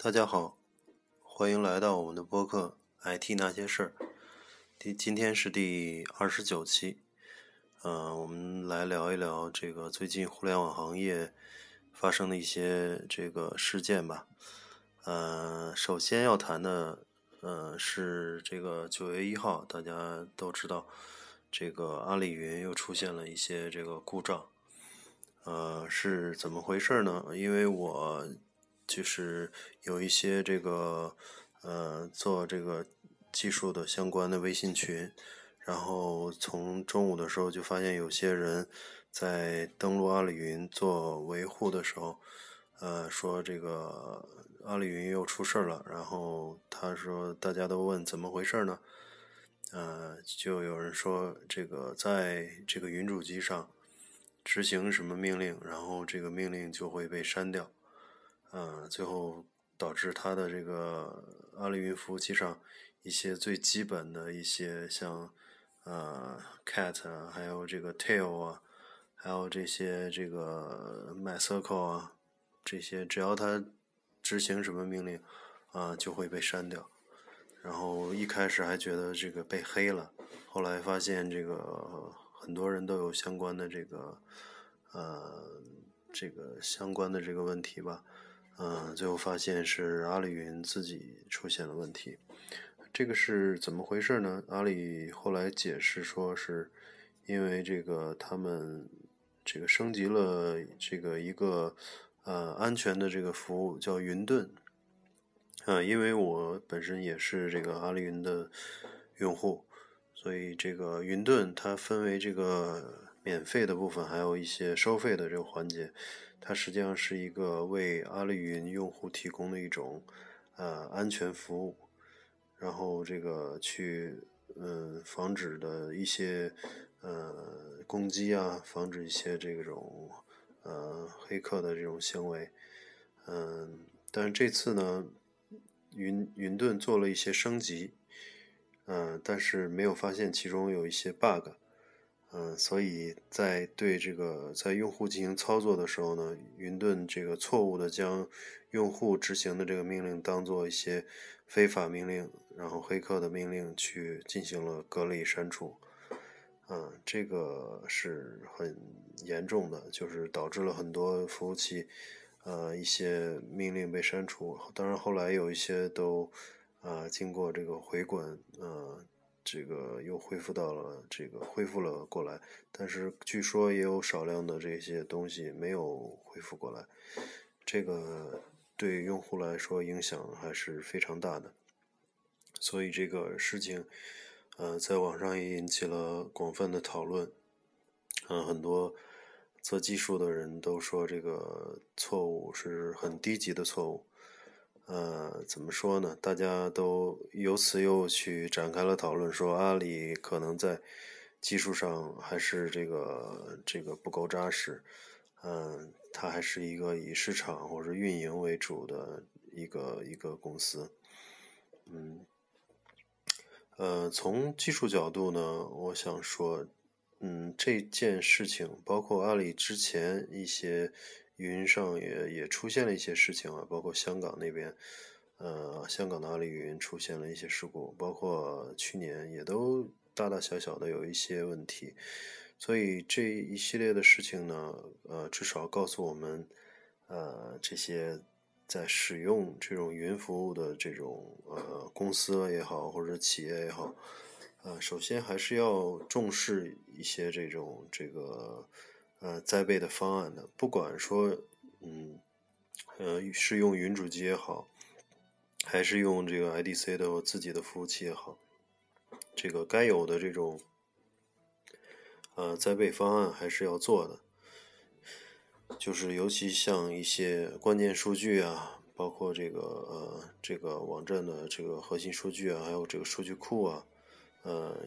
大家好，欢迎来到我们的播客《IT 那些事儿》。第今天是第二十九期，嗯，我们来聊一聊这个最近互联网行业发生的一些这个事件吧。呃，首先要谈的，呃，是这个九月一号，大家都知道，这个阿里云又出现了一些这个故障。呃，是怎么回事呢？因为我。就是有一些这个呃做这个技术的相关的微信群，然后从中午的时候就发现有些人在登录阿里云做维护的时候，呃说这个阿里云又出事了，然后他说大家都问怎么回事呢？呃，就有人说这个在这个云主机上执行什么命令，然后这个命令就会被删掉。嗯，最后导致它的这个阿里云服务器上一些最基本的一些像呃 cat 啊，还有这个 tail 啊，还有这些这个 mycircle 啊，这些只要它执行什么命令啊，就会被删掉。然后一开始还觉得这个被黑了，后来发现这个很多人都有相关的这个呃这个相关的这个问题吧。嗯，最后发现是阿里云自己出现了问题，这个是怎么回事呢？阿里后来解释说是因为这个他们这个升级了这个一个呃安全的这个服务叫云盾，啊，因为我本身也是这个阿里云的用户，所以这个云盾它分为这个免费的部分，还有一些收费的这个环节。它实际上是一个为阿里云用户提供的一种呃安全服务，然后这个去嗯防止的一些呃攻击啊，防止一些这种呃黑客的这种行为，嗯，但是这次呢，云云盾做了一些升级，嗯，但是没有发现其中有一些 bug。嗯，所以在对这个在用户进行操作的时候呢，云盾这个错误的将用户执行的这个命令当做一些非法命令，然后黑客的命令去进行了隔离删除。嗯，这个是很严重的，就是导致了很多服务器呃一些命令被删除。当然后来有一些都啊经过这个回滚呃。这个又恢复到了这个恢复了过来，但是据说也有少量的这些东西没有恢复过来，这个对用户来说影响还是非常大的。所以这个事情，呃，在网上也引起了广泛的讨论，嗯，很多做技术的人都说这个错误是很低级的错误。呃，怎么说呢？大家都由此又去展开了讨论，说阿里可能在技术上还是这个这个不够扎实。嗯，它还是一个以市场或者运营为主的一个一个公司。嗯，呃，从技术角度呢，我想说，嗯，这件事情包括阿里之前一些。云上也也出现了一些事情啊，包括香港那边，呃，香港的阿里云出现了一些事故，包括去年也都大大小小的有一些问题，所以这一系列的事情呢，呃，至少告诉我们，呃，这些在使用这种云服务的这种呃公司也好或者企业也好，呃，首先还是要重视一些这种这个。呃，栽备的方案的，不管说，嗯，呃，是用云主机也好，还是用这个 IDC 的自己的服务器也好，这个该有的这种，呃，栽备方案还是要做的。就是尤其像一些关键数据啊，包括这个呃，这个网站的这个核心数据啊，还有这个数据库啊，呃，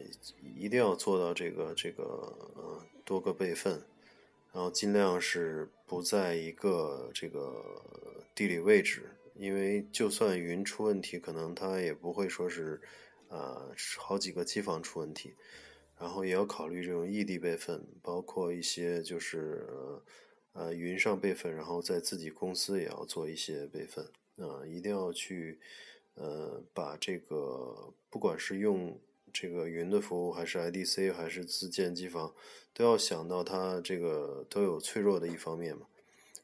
一定要做到这个这个呃多个备份。然后尽量是不在一个这个地理位置，因为就算云出问题，可能它也不会说是，呃，好几个机房出问题。然后也要考虑这种异地备份，包括一些就是呃云上备份，然后在自己公司也要做一些备份。啊，一定要去呃把这个不管是用这个云的服务，还是 IDC，还是自建机房，都要想到它这个都有脆弱的一方面嘛，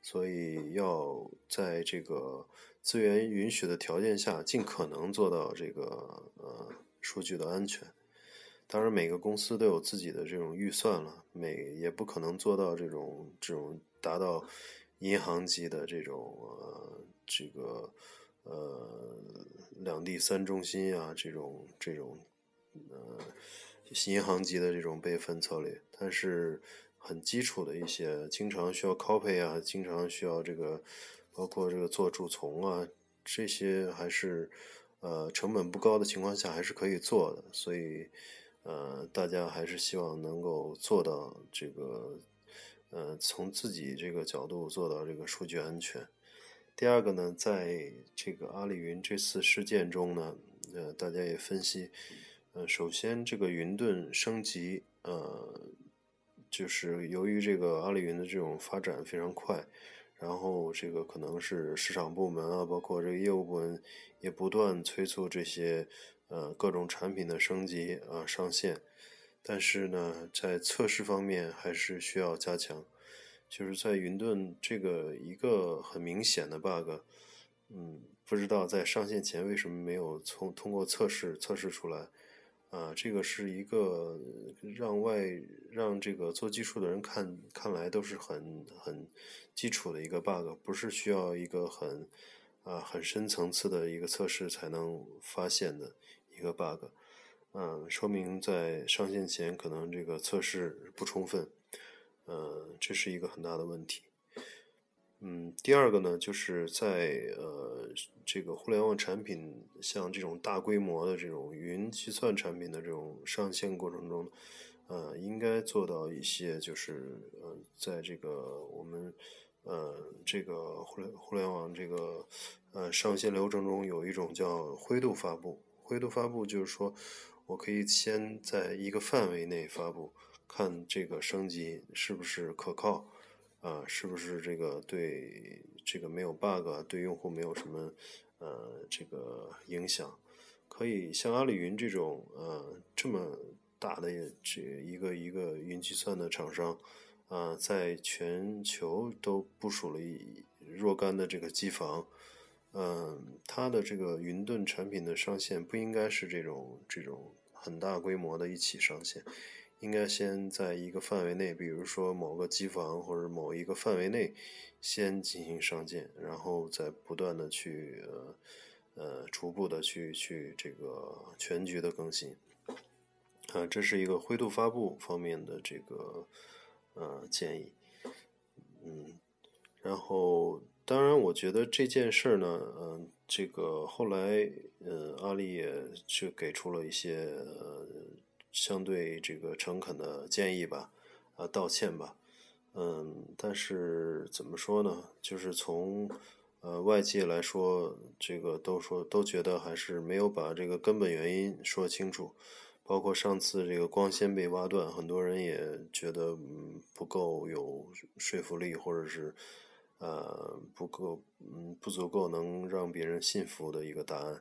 所以要在这个资源允许的条件下，尽可能做到这个呃数据的安全。当然，每个公司都有自己的这种预算了，每也不可能做到这种这种达到银行级的这种呃这个呃两地三中心啊这种这种呃银行级的这种备份策略。但是很基础的一些，经常需要 copy 啊，经常需要这个包括这个做蛀虫啊，这些还是呃成本不高的情况下还是可以做的，所以。呃，大家还是希望能够做到这个，呃，从自己这个角度做到这个数据安全。第二个呢，在这个阿里云这次事件中呢，呃，大家也分析，呃，首先这个云盾升级，呃，就是由于这个阿里云的这种发展非常快，然后这个可能是市场部门啊，包括这个业务部门也不断催促这些。呃，各种产品的升级啊上线，但是呢，在测试方面还是需要加强。就是在云盾这个一个很明显的 bug，嗯，不知道在上线前为什么没有从通过测试测试出来啊？这个是一个让外让这个做技术的人看看来都是很很基础的一个 bug，不是需要一个很啊很深层次的一个测试才能发现的。一个 bug，嗯，说明在上线前可能这个测试不充分，呃，这是一个很大的问题。嗯，第二个呢，就是在呃这个互联网产品像这种大规模的这种云计算产品的这种上线过程中，呃，应该做到一些就是呃，在这个我们呃这个互联互联网这个呃上线流程中有一种叫灰度发布。灰度发布就是说，我可以先在一个范围内发布，看这个升级是不是可靠，啊，是不是这个对这个没有 bug，对用户没有什么呃这个影响。可以像阿里云这种呃这么大的这一个一个云计算的厂商，啊，在全球都部署了一若干的这个机房。嗯，它的这个云盾产品的上线不应该是这种这种很大规模的一起上线，应该先在一个范围内，比如说某个机房或者某一个范围内先进行上线，然后再不断的去呃呃逐步的去去这个全局的更新。啊，这是一个灰度发布方面的这个呃建议，嗯，然后。当然，我觉得这件事儿呢，嗯，这个后来，呃，阿里也是给出了一些呃相对这个诚恳的建议吧，啊，道歉吧，嗯，但是怎么说呢？就是从呃外界来说，这个都说都觉得还是没有把这个根本原因说清楚，包括上次这个光纤被挖断，很多人也觉得不够有说服力，或者是。呃，不够，嗯，不足够能让别人信服的一个答案。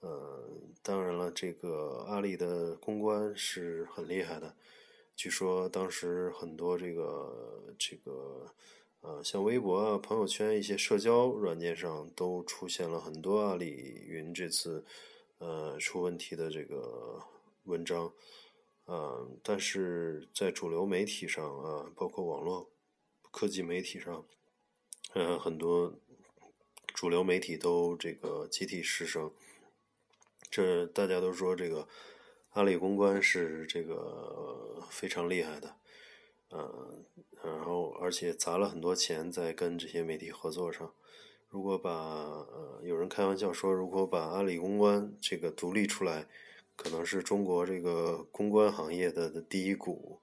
呃，当然了，这个阿里的公关是很厉害的。据说当时很多这个这个，呃，像微博啊、朋友圈一些社交软件上都出现了很多阿里云这次呃出问题的这个文章。啊，但是在主流媒体上啊，包括网络科技媒体上。嗯，很多主流媒体都这个集体失声，这大家都说这个阿里公关是这个非常厉害的，嗯，然后而且砸了很多钱在跟这些媒体合作上。如果把呃有人开玩笑说，如果把阿里公关这个独立出来，可能是中国这个公关行业的的第一股。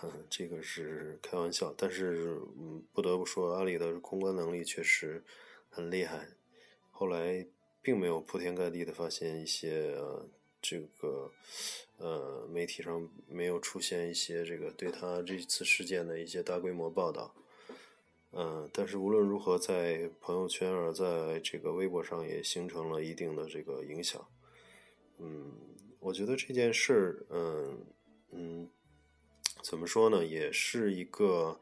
嗯，这个是开玩笑，但是嗯，不得不说，阿里的公关能力确实很厉害。后来并没有铺天盖地的发现一些呃，这个呃媒体上没有出现一些这个对他这次事件的一些大规模报道。嗯，但是无论如何，在朋友圈啊，在这个微博上也形成了一定的这个影响。嗯，我觉得这件事，嗯嗯，怎么说呢，也是一个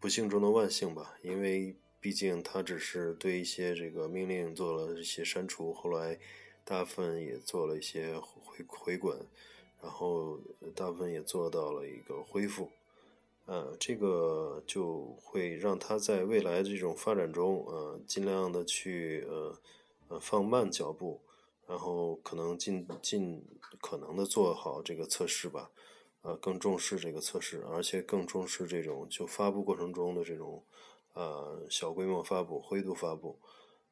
不幸中的万幸吧。因为毕竟他只是对一些这个命令做了一些删除，后来大部分也做了一些回回滚，然后大部分也做到了一个恢复。呃，这个就会让他在未来这种发展中，呃，尽量的去呃呃放慢脚步，然后可能尽尽可能的做好这个测试吧，呃，更重视这个测试，而且更重视这种就发布过程中的这种呃小规模发布、灰度发布，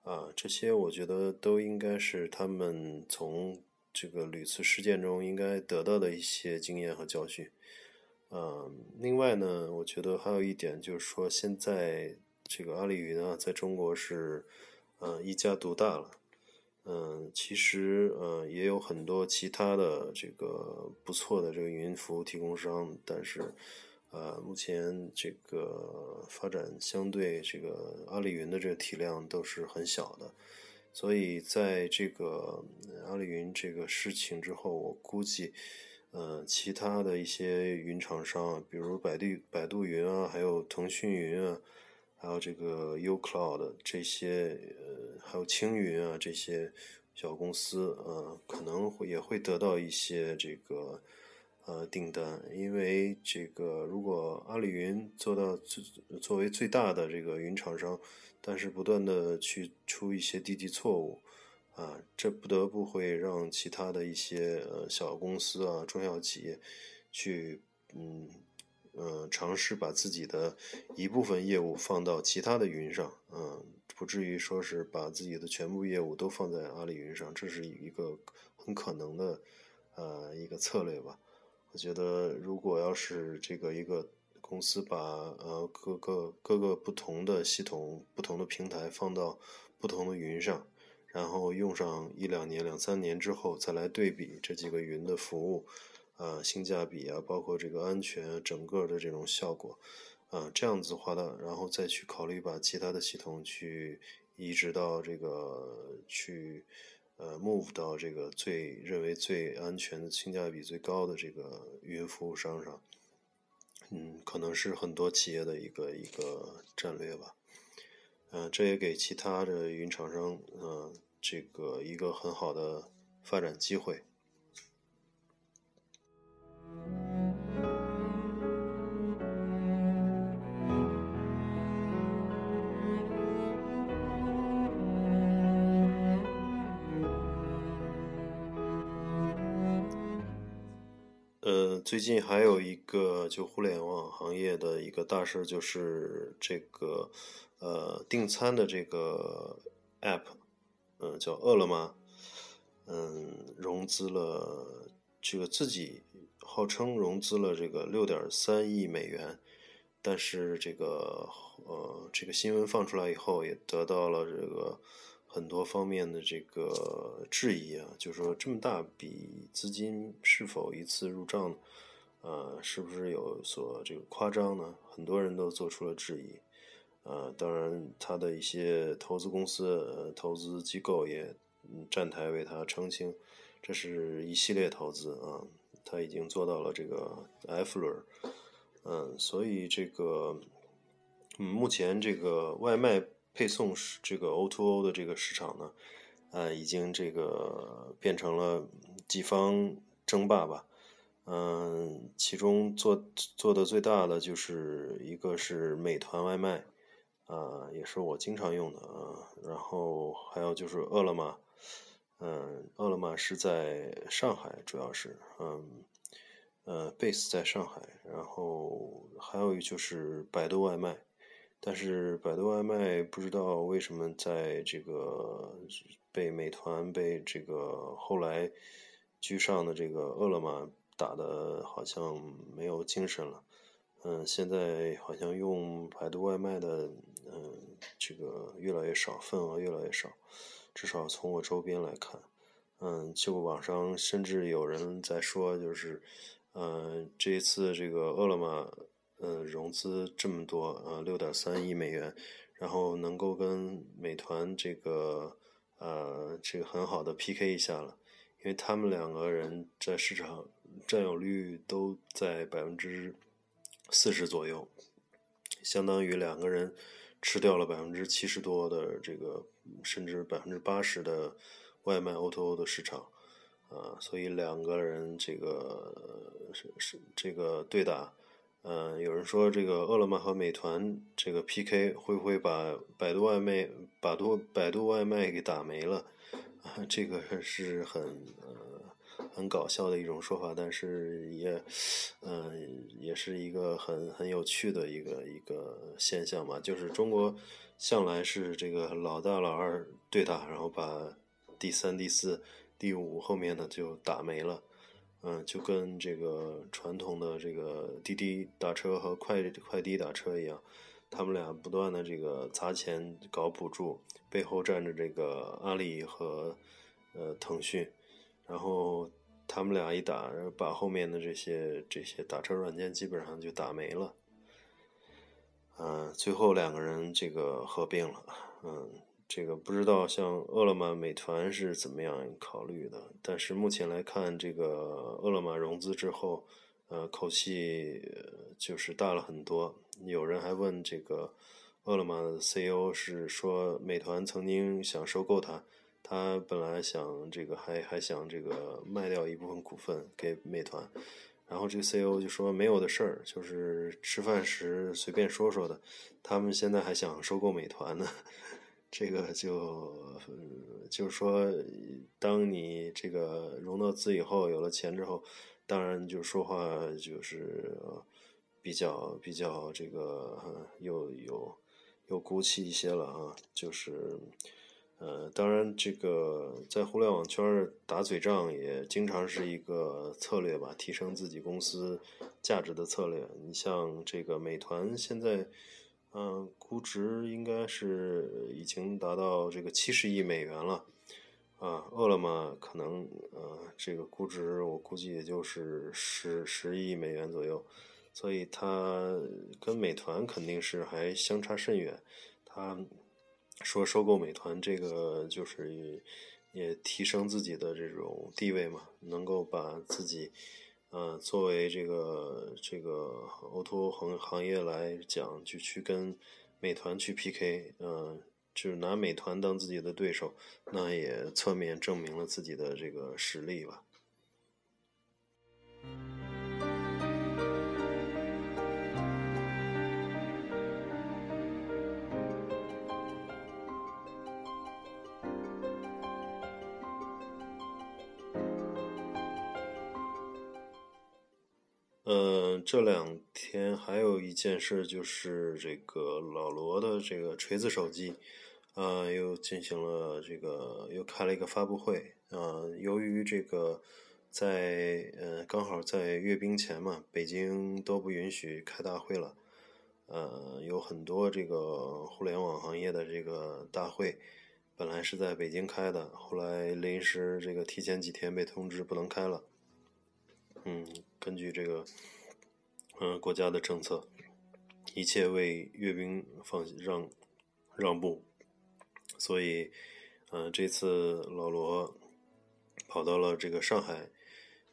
啊，这些我觉得都应该是他们从这个屡次事件中应该得到的一些经验和教训。嗯，另外呢，我觉得还有一点就是说，现在这个阿里云啊，在中国是呃一家独大了。嗯，其实呃也有很多其他的这个不错的这个云服务提供商，但是呃目前这个发展相对这个阿里云的这个体量都是很小的，所以在这个阿里云这个事情之后，我估计。呃，其他的一些云厂商，比如百度、百度云啊，还有腾讯云啊，还有这个 uCloud 这些，还有青云啊这些小公司，呃，可能会也会得到一些这个呃订单，因为这个如果阿里云做到作作为最大的这个云厂商，但是不断的去出一些低级错误。啊，这不得不会让其他的一些呃小公司啊、中小企业去嗯呃尝试把自己的一部分业务放到其他的云上，嗯，不至于说是把自己的全部业务都放在阿里云上，这是一个很可能的呃一个策略吧。我觉得如果要是这个一个公司把呃各个各个不同的系统、不同的平台放到不同的云上。然后用上一两年、两三年之后，再来对比这几个云的服务，啊，性价比啊，包括这个安全，整个的这种效果，啊，这样子的话呢，然后再去考虑把其他的系统去移植到这个去，呃，move 到这个最认为最安全的、性价比最高的这个云服务商上，嗯，可能是很多企业的一个一个战略吧，嗯，这也给其他的云厂商，嗯。这个一个很好的发展机会。最近还有一个就互联网行业的一个大事，就是这个呃订餐的这个 app。嗯，叫饿了么，嗯，融资了这个自己号称融资了这个六点三亿美元，但是这个呃这个新闻放出来以后，也得到了这个很多方面的这个质疑啊，就是说这么大笔资金是否一次入账，呃，是不是有所这个夸张呢？很多人都做出了质疑。呃，当然，他的一些投资公司、投资机构也站台为他澄清，这是一系列投资啊，他已经做到了这个 F 轮，嗯，所以这个，嗯，目前这个外卖配送是这个 O2O o 的这个市场呢，呃，已经这个变成了几方争霸吧，嗯，其中做做的最大的就是一个是美团外卖。啊，也是我经常用的啊。然后还有就是饿了么，嗯，饿了么是在上海，主要是，嗯，呃，base 在上海。然后还有就是百度外卖，但是百度外卖不知道为什么在这个被美团被这个后来居上的这个饿了么打的，好像没有精神了。嗯，现在好像用百度外卖的。嗯，这个越来越少，份额越来越少，至少从我周边来看，嗯，就网上甚至有人在说，就是，嗯，这一次这个饿了么呃融资这么多，呃六点三亿美元，然后能够跟美团这个呃这个很好的 PK 一下了，因为他们两个人在市场占有率都在百分之四十左右，相当于两个人吃掉了百分之七十多的这个，甚至百分之八十的外卖 O2O 的市场。啊，所以两个人这个是是这个对打，嗯，有人说这个饿了么和美团这个 PK 会不会把百度外卖百度百度外卖给打没了？啊，这个是很呃很搞笑的一种说法，但是也嗯也是一个很很有趣的一个一个现象嘛，就是中国向来是这个老大老二对打，然后把第三第四。第五后面的就打没了，嗯，就跟这个传统的这个滴滴打车和快快滴打车一样，他们俩不断的这个砸钱搞补助，背后站着这个阿里和呃腾讯，然后他们俩一打，把后面的这些这些打车软件基本上就打没了，嗯，最后两个人这个合并了，嗯。这个不知道像饿了么、美团是怎么样考虑的，但是目前来看，这个饿了么融资之后，呃，口气就是大了很多。有人还问这个饿了么的 CEO 是说，美团曾经想收购他，他本来想这个还还想这个卖掉一部分股份给美团，然后这个 CEO 就说没有的事儿，就是吃饭时随便说说的，他们现在还想收购美团呢。这个就就是说，当你这个融到资以后，有了钱之后，当然就说话就是比较比较这个有有有骨气一些了啊。就是呃，当然这个在互联网圈打嘴仗也经常是一个策略吧，提升自己公司价值的策略。你像这个美团现在。嗯，估值应该是已经达到这个七十亿美元了，啊，饿了么可能呃这个估值我估计也就是十十亿美元左右，所以它跟美团肯定是还相差甚远。他说收购美团这个就是也提升自己的这种地位嘛，能够把自己。嗯，作为这个这个 O2O 行行业来讲，就去跟美团去 PK，嗯，就是拿美团当自己的对手，那也侧面证明了自己的这个实力吧。这两天还有一件事，就是这个老罗的这个锤子手机，呃，又进行了这个又开了一个发布会。呃，由于这个在呃刚好在阅兵前嘛，北京都不允许开大会了。呃，有很多这个互联网行业的这个大会，本来是在北京开的，后来临时这个提前几天被通知不能开了。嗯，根据这个，嗯，国家的政策，一切为阅兵放让让步，所以，嗯，这次老罗跑到了这个上海，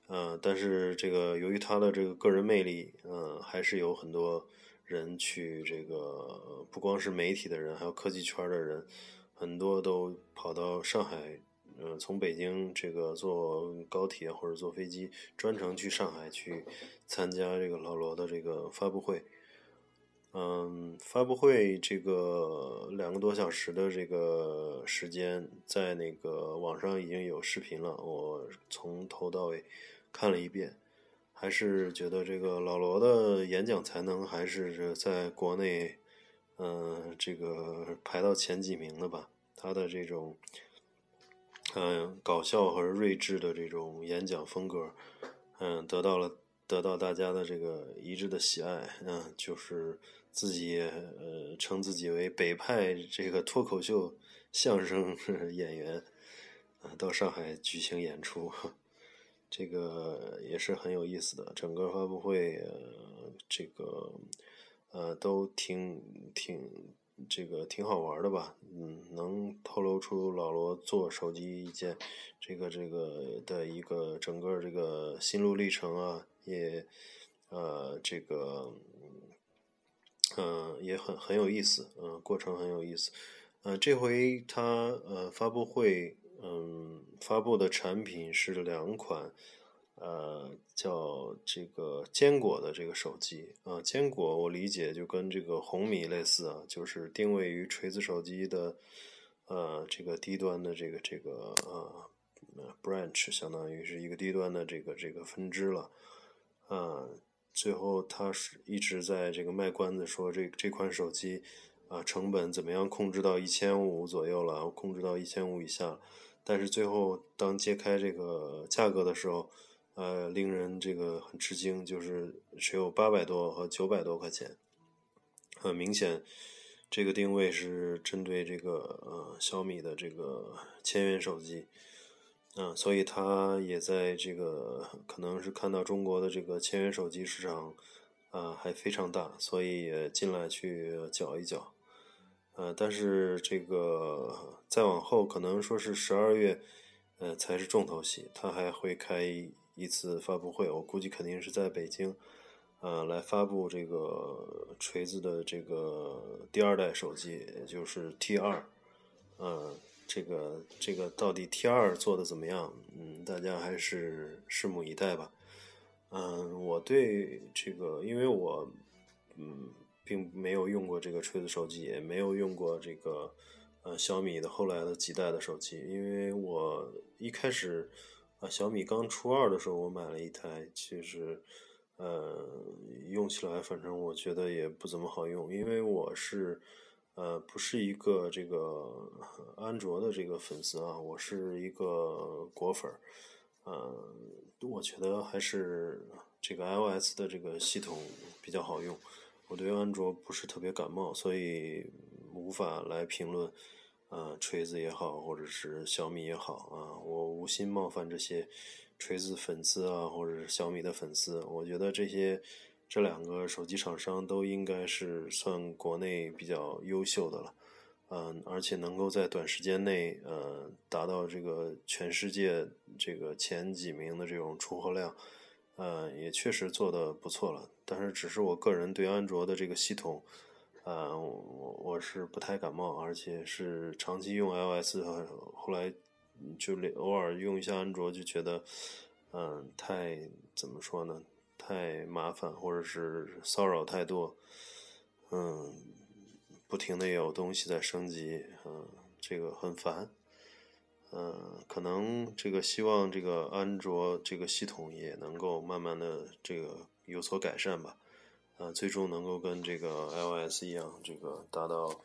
嗯，但是这个由于他的这个个人魅力，嗯，还是有很多人去这个，不光是媒体的人，还有科技圈的人，很多都跑到上海。嗯，从北京这个坐高铁或者坐飞机专程去上海去参加这个老罗的这个发布会。嗯，发布会这个两个多小时的这个时间，在那个网上已经有视频了，我从头到尾看了一遍，还是觉得这个老罗的演讲才能还是在国内，嗯，这个排到前几名的吧，他的这种。嗯，搞笑和睿智的这种演讲风格，嗯，得到了得到大家的这个一致的喜爱。嗯，就是自己呃称自己为北派这个脱口秀相声演员，啊，到上海举行演出，这个也是很有意思的。整个发布会，这个呃都挺挺这个挺好玩的吧？嗯，能透露出老罗做手机一件这个这个的一个整个这个心路历程啊，也呃这个嗯也很很有意思，嗯，过程很有意思。呃，这回他呃发布会，嗯，发布的产品是两款，呃，叫这个坚果的这个手机啊。坚果我理解就跟这个红米类似啊，就是定位于锤子手机的，呃，这个低端的这个这个呃 branch，相当于是一个低端的这个这个分支了。啊，最后他是一直在这个卖关子，说这这款手机。啊，成本怎么样控制到一千五左右了？控制到一千五以下，但是最后当揭开这个价格的时候，呃，令人这个很吃惊，就是只有八百多和九百多块钱。很明显，这个定位是针对这个呃小米的这个千元手机，嗯，所以他也在这个可能是看到中国的这个千元手机市场啊还非常大，所以也进来去搅一搅。呃，但是这个再往后可能说是十二月，呃，才是重头戏。他还会开一次发布会，我估计肯定是在北京，呃，来发布这个锤子的这个第二代手机，也就是 T 二。嗯，这个这个到底 T 二做的怎么样？嗯，大家还是拭目以待吧。嗯，我对这个，因为我，嗯。并没有用过这个锤子手机，也没有用过这个呃小米的后来的几代的手机，因为我一开始啊小米刚出二的时候，我买了一台，其实呃用起来反正我觉得也不怎么好用，因为我是呃不是一个这个安卓的这个粉丝啊，我是一个果粉儿，呃我觉得还是这个 iOS 的这个系统比较好用。我对安卓不是特别感冒，所以无法来评论，呃，锤子也好，或者是小米也好啊，我无心冒犯这些锤子粉丝啊，或者是小米的粉丝。我觉得这些这两个手机厂商都应该是算国内比较优秀的了，嗯，而且能够在短时间内，呃，达到这个全世界这个前几名的这种出货量。呃，也确实做的不错了，但是只是我个人对安卓的这个系统，呃，我我是不太感冒，而且是长期用 iOS，后来就偶尔用一下安卓，就觉得，嗯，太怎么说呢？太麻烦，或者是骚扰太多，嗯，不停的有东西在升级，嗯，这个很烦。嗯，可能这个希望这个安卓这个系统也能够慢慢的这个有所改善吧，啊，最终能够跟这个 iOS 一样，这个达到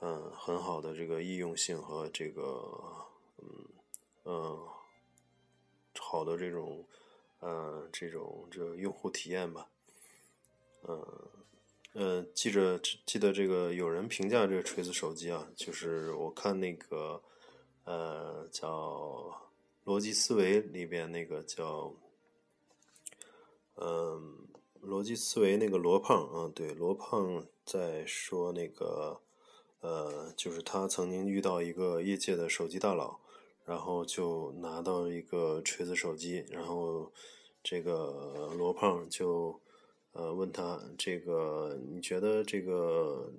嗯很好的这个易用性和这个嗯嗯好的这种嗯这种这用户体验吧，嗯呃记着记得这个有人评价这个锤子手机啊，就是我看那个。呃，叫逻辑思维里边那个叫，嗯，逻辑思维那个罗胖啊，对，罗胖在说那个，呃，就是他曾经遇到一个业界的手机大佬，然后就拿到一个锤子手机，然后这个罗胖就呃问他，这个你觉得这个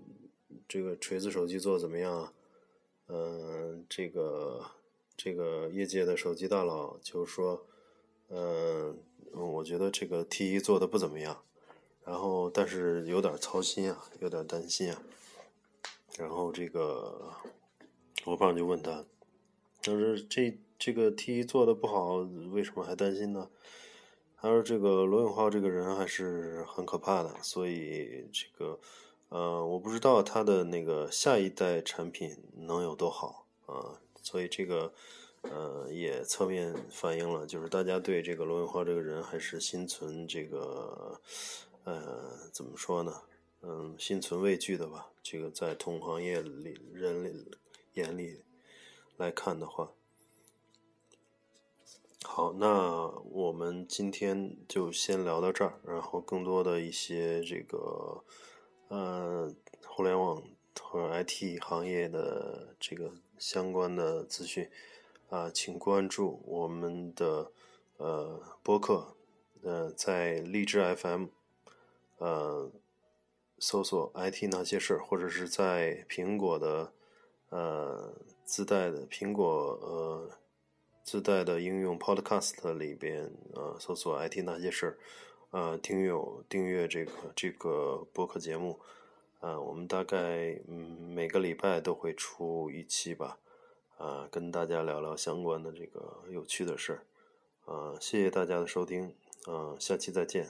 这个锤子手机做的怎么样？嗯，这个这个业界的手机大佬就说，嗯，我觉得这个 T 一做的不怎么样，然后但是有点操心啊，有点担心啊。然后这个罗胖就问他，就是这这个 T 一做的不好，为什么还担心呢？他说这个罗永浩这个人还是很可怕的，所以这个。呃，我不知道他的那个下一代产品能有多好啊，所以这个呃也侧面反映了，就是大家对这个罗永浩这个人还是心存这个呃怎么说呢？嗯，心存畏惧的吧。这个在同行业里人眼里来看的话，好，那我们今天就先聊到这儿，然后更多的一些这个呃互联网和 IT 行业的这个相关的资讯。啊，请关注我们的呃播客，呃，在荔枝 FM 呃搜索 IT 那些事儿，或者是在苹果的呃自带的苹果呃自带的应用 podcast 里边啊搜索 it 那些事儿啊听友订阅这个这个播客节目。啊我们大概嗯每个礼拜都会出一期吧啊跟大家聊聊相关的这个有趣的事儿。啊谢谢大家的收听呃下期再见。